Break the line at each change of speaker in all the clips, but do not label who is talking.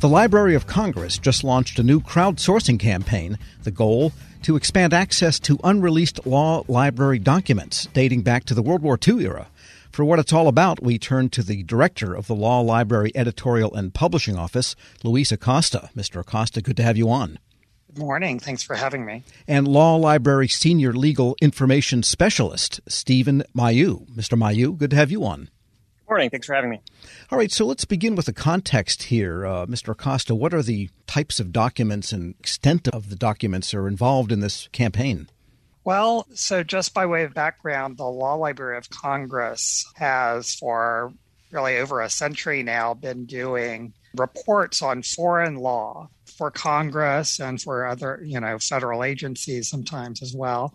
The Library of Congress just launched a new crowdsourcing campaign. The goal to expand access to unreleased law library documents dating back to the World War II era. For what it's all about, we turn to the director of the Law Library Editorial and Publishing Office, Luis Acosta. Mr. Acosta, good to have you on.
Good morning. Thanks for having me.
And Law Library Senior Legal Information Specialist, Stephen Mailloux. Mr. Mailloux, good to have you on.
Morning. Thanks for having me.
All right, so let's begin with the context here. Uh, Mr. Acosta, what are the types of documents and extent of the documents that are involved in this campaign?
Well, so just by way of background, the Law Library of Congress has for really over a century now been doing reports on foreign law for Congress and for other, you know, federal agencies sometimes as well.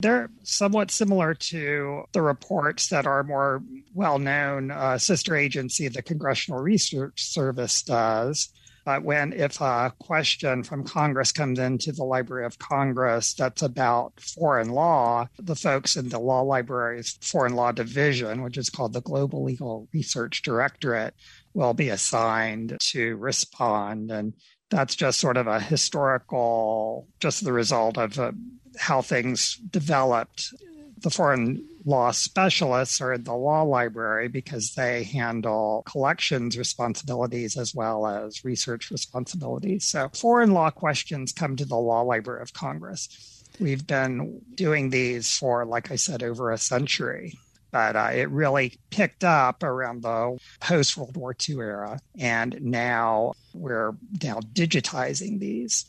They're somewhat similar to the reports that our more well known uh, sister agency, the Congressional Research Service, does. But when, if a question from Congress comes into the Library of Congress that's about foreign law, the folks in the Law Library's Foreign Law Division, which is called the Global Legal Research Directorate, will be assigned to respond. And that's just sort of a historical, just the result of uh, how things developed. The foreign law specialists are in the law library because they handle collections responsibilities as well as research responsibilities. So, foreign law questions come to the Law Library of Congress. We've been doing these for, like I said, over a century but uh, it really picked up around the post World War II era. And now we're now digitizing these.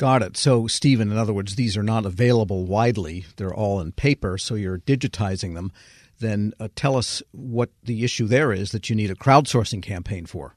Got it. So, Stephen, in other words, these are not available widely. They're all in paper, so you're digitizing them. Then uh, tell us what the issue there is that you need a crowdsourcing campaign for.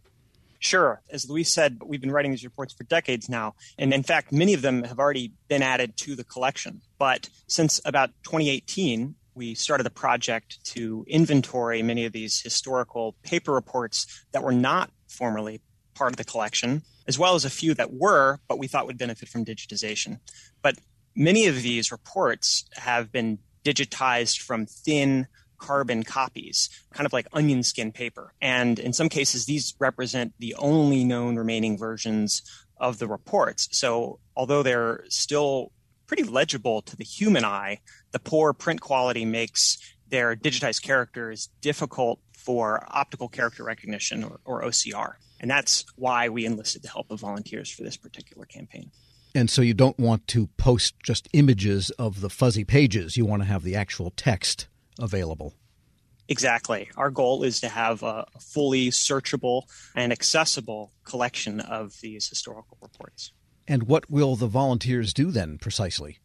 Sure. As Luis said, we've been writing these reports for decades now. And in fact, many of them have already been added to the collection. But since about 2018, we started a project to inventory many of these historical paper reports that were not formerly part of the collection, as well as a few that were, but we thought would benefit from digitization. But many of these reports have been digitized from thin carbon copies, kind of like onion skin paper. And in some cases, these represent the only known remaining versions of the reports. So although they're still pretty legible to the human eye, the poor print quality makes their digitized characters difficult for optical character recognition or, or OCR. And that's why we enlisted the help of volunteers for this particular campaign.
And so you don't want to post just images of the fuzzy pages. You want to have the actual text available.
Exactly. Our goal is to have a fully searchable and accessible collection of these historical reports.
And what will the volunteers do then precisely?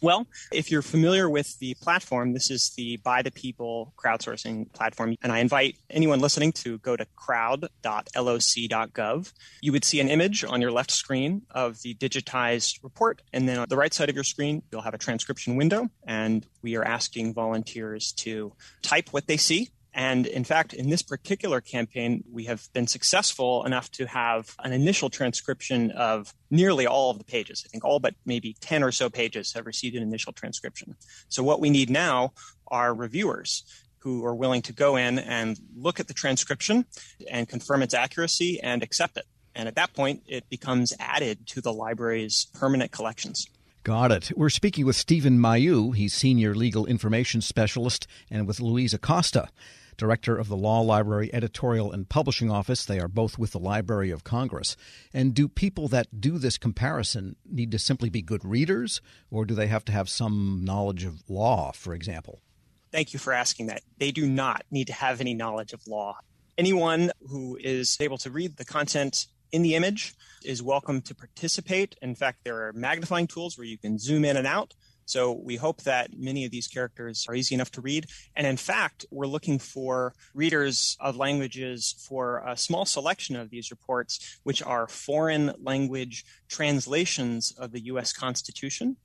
Well, if you're familiar with the platform, this is the By the People crowdsourcing platform. And I invite anyone listening to go to crowd.loc.gov. You would see an image on your left screen of the digitized report. And then on the right side of your screen, you'll have a transcription window. And we are asking volunteers to type what they see and in fact, in this particular campaign, we have been successful enough to have an initial transcription of nearly all of the pages. I think all but maybe 10 or so pages have received an initial transcription. So what we need now are reviewers who are willing to go in and look at the transcription and confirm its accuracy and accept it. And at that point, it becomes added to the library's permanent collections.
Got it. We're speaking with Stephen Mailloux. He's Senior Legal Information Specialist, and with Luis Acosta, Director of the Law Library Editorial and Publishing Office. They are both with the Library of Congress. And do people that do this comparison need to simply be good readers, or do they have to have some knowledge of law, for example?
Thank you for asking that. They do not need to have any knowledge of law. Anyone who is able to read the content in the image is welcome to participate. In fact, there are magnifying tools where you can zoom in and out. So we hope that many of these characters are easy enough to read. And in fact, we're looking for readers of languages for a small selection of these reports, which are foreign language translations of the US Constitution.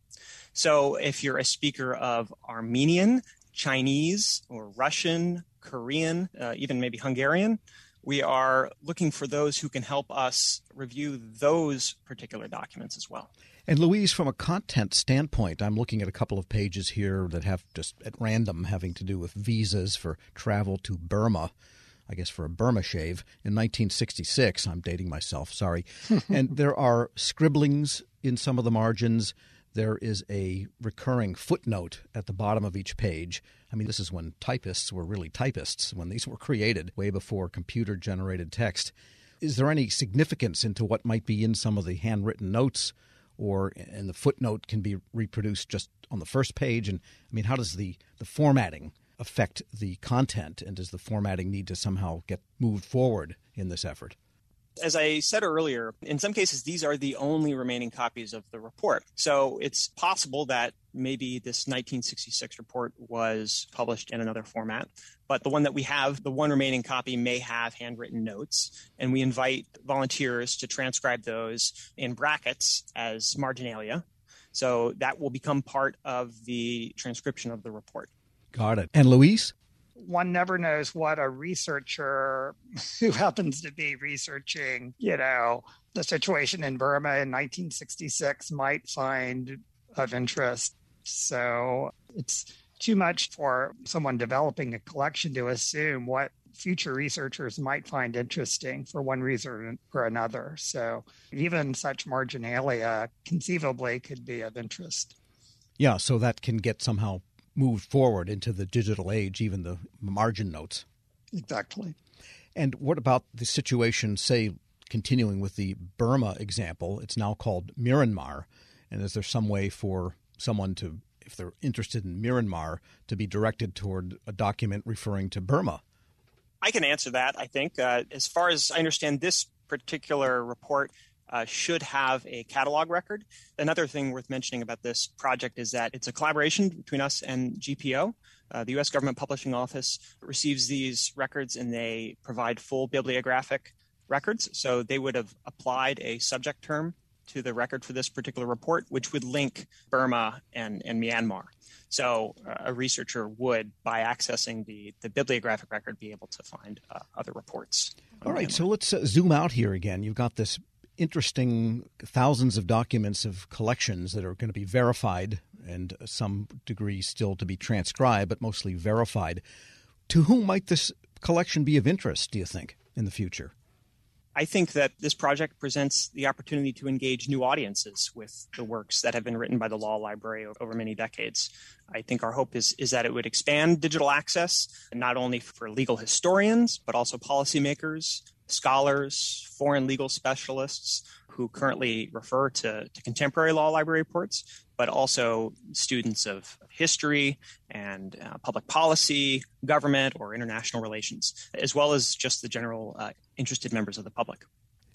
So if you're a speaker of Armenian, Chinese, or Russian, Korean, uh, even maybe Hungarian, we are looking for those who can help us review those particular documents as well.
And Luis, from a content standpoint, I'm looking at a couple of pages here that have just at random having to do with visas for travel to Burma. I guess, for a Burma shave in 1966. I'm dating myself, sorry. and there are scribblings in some of the margins. There is a recurring footnote at the bottom of each page. I mean, this is when typists were really typists, when these were created way before computer generated text. Is there any significance into what might be in some of the handwritten notes? Or and the footnote can be reproduced just on the first page. And I mean, how does the, the formatting affect the content? And does the formatting need to somehow get moved forward in this effort?
As I said earlier, in some cases, these are the only remaining copies of the report. So it's possible that maybe this 1966 report was published in another format. But the one that we have, the one remaining copy, may have handwritten notes. And we invite volunteers to transcribe those in brackets as marginalia. So that will become part of the transcription of the report.
Got it. And Luis?
One never knows what a researcher who happens to be researching, you know, the situation in Burma in 1966 might find of interest. So it's too much for someone developing a collection to assume what future researchers might find interesting for one reason or another. So even such marginalia conceivably could be of interest.
Yeah, so that can get somehow moved forward into the digital age, even the margin notes.
Exactly.
And what about the situation, say, continuing with the Burma example? It's now called Myanmar. And is there some way for someone to, if they're interested in Myanmar, to be directed toward a document referring to Burma?
I can answer that, I think. Uh, as far as I understand, this particular report uh, should have a catalog record. Another thing worth mentioning about this project is that it's a collaboration between us and GPO. Uh, the U.S. Government Publishing Office receives these records and they provide full bibliographic records. So they would have applied a subject term to the record for this particular report, which would link Burma and, and Myanmar. So uh, a researcher would, by accessing the, the bibliographic record, be able to find uh, other reports.
All right, Myanmar. so let's uh, zoom out here again. You've got this interesting thousands of documents of collections that are going to be verified and some degree still to be transcribed, but mostly verified. To whom might this collection be of interest, do you think, in the future?
I think that this project presents the opportunity to engage new audiences with the works that have been written by the Law Library over many decades. I think our hope is, is that it would expand digital access, not only for legal historians, but also policymakers, scholars, foreign legal specialists who currently refer to, to contemporary law library reports, but also students of history and uh, public policy, government, or international relations, as well as just the general uh, interested members of the public.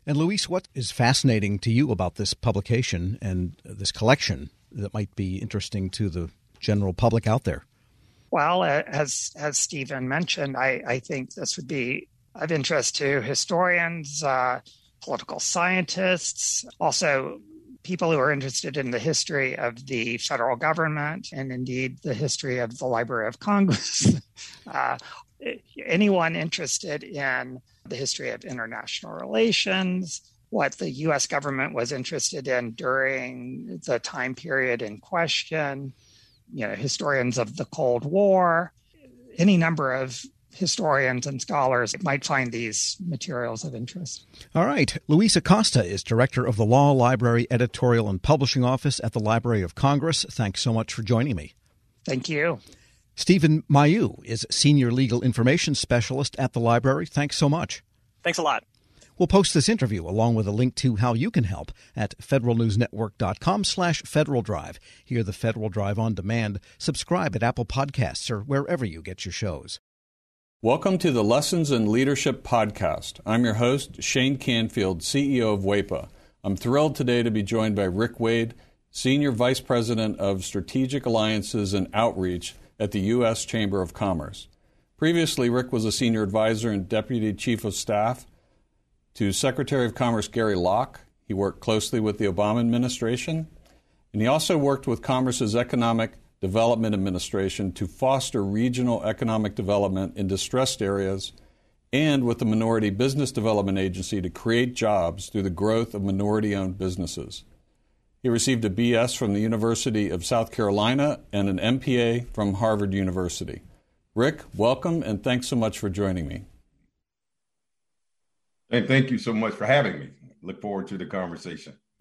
And Luis, what is fascinating to you about this publication and this collection that might be interesting to the general public out there?
Well, as as Stephen mentioned, I, I think this would be of interest to historians, uh, political scientists, also people who are interested in the history of the federal government and indeed the history of the Library of Congress. uh, anyone interested in the history of international relations, what the US government was interested in during the time period in question, you know, historians of the Cold War, any number of historians and scholars might find these materials of interest.
All right. Luis Acosta is director of the Law Library Editorial and Publishing Office at the Library of Congress. Thanks so much for joining me.
Thank you.
Stephen Mailloux is Senior Legal Information Specialist at the library. Thanks so much.
Thanks a lot.
We'll post this interview along with a link to how you can help at federalnewsnetwork.com slash Federal Drive. Hear the Federal Drive on demand. Subscribe at Apple Podcasts or wherever you get your shows.
Welcome to the Lessons in Leadership podcast. I'm your host, Shane Canfield, CEO of WEPA. I'm thrilled today to be joined by Rick Wade, Senior Vice President of Strategic Alliances and Outreach at the U.S. Chamber of Commerce. Previously, Rick was a senior advisor and deputy chief of staff to Secretary of Commerce Gary Locke. He worked closely with the Obama administration, and he also worked with Commerce's Economic Development Administration to foster regional economic development in distressed areas and with the Minority Business Development Agency to create jobs through the growth of minority owned businesses. He received a BS from the University of South Carolina and an MPA from Harvard University. Rick, welcome and thanks so much for joining me.
And thank you so much for having me. Look forward to the conversation.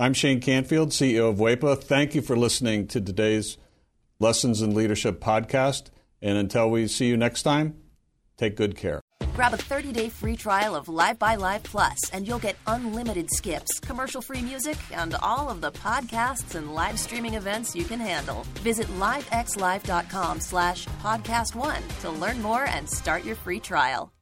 I'm Shane Canfield, CEO of WEPA. Thank you for listening to today's Lessons in Leadership podcast. And until we see you next time, take good care.
Grab a 30-day free trial of LiveXLive Plus, and you'll get unlimited skips, commercial-free music, and all of the podcasts and live streaming events you can handle. Visit livexlive.com slash podcast one to learn more and start your free trial.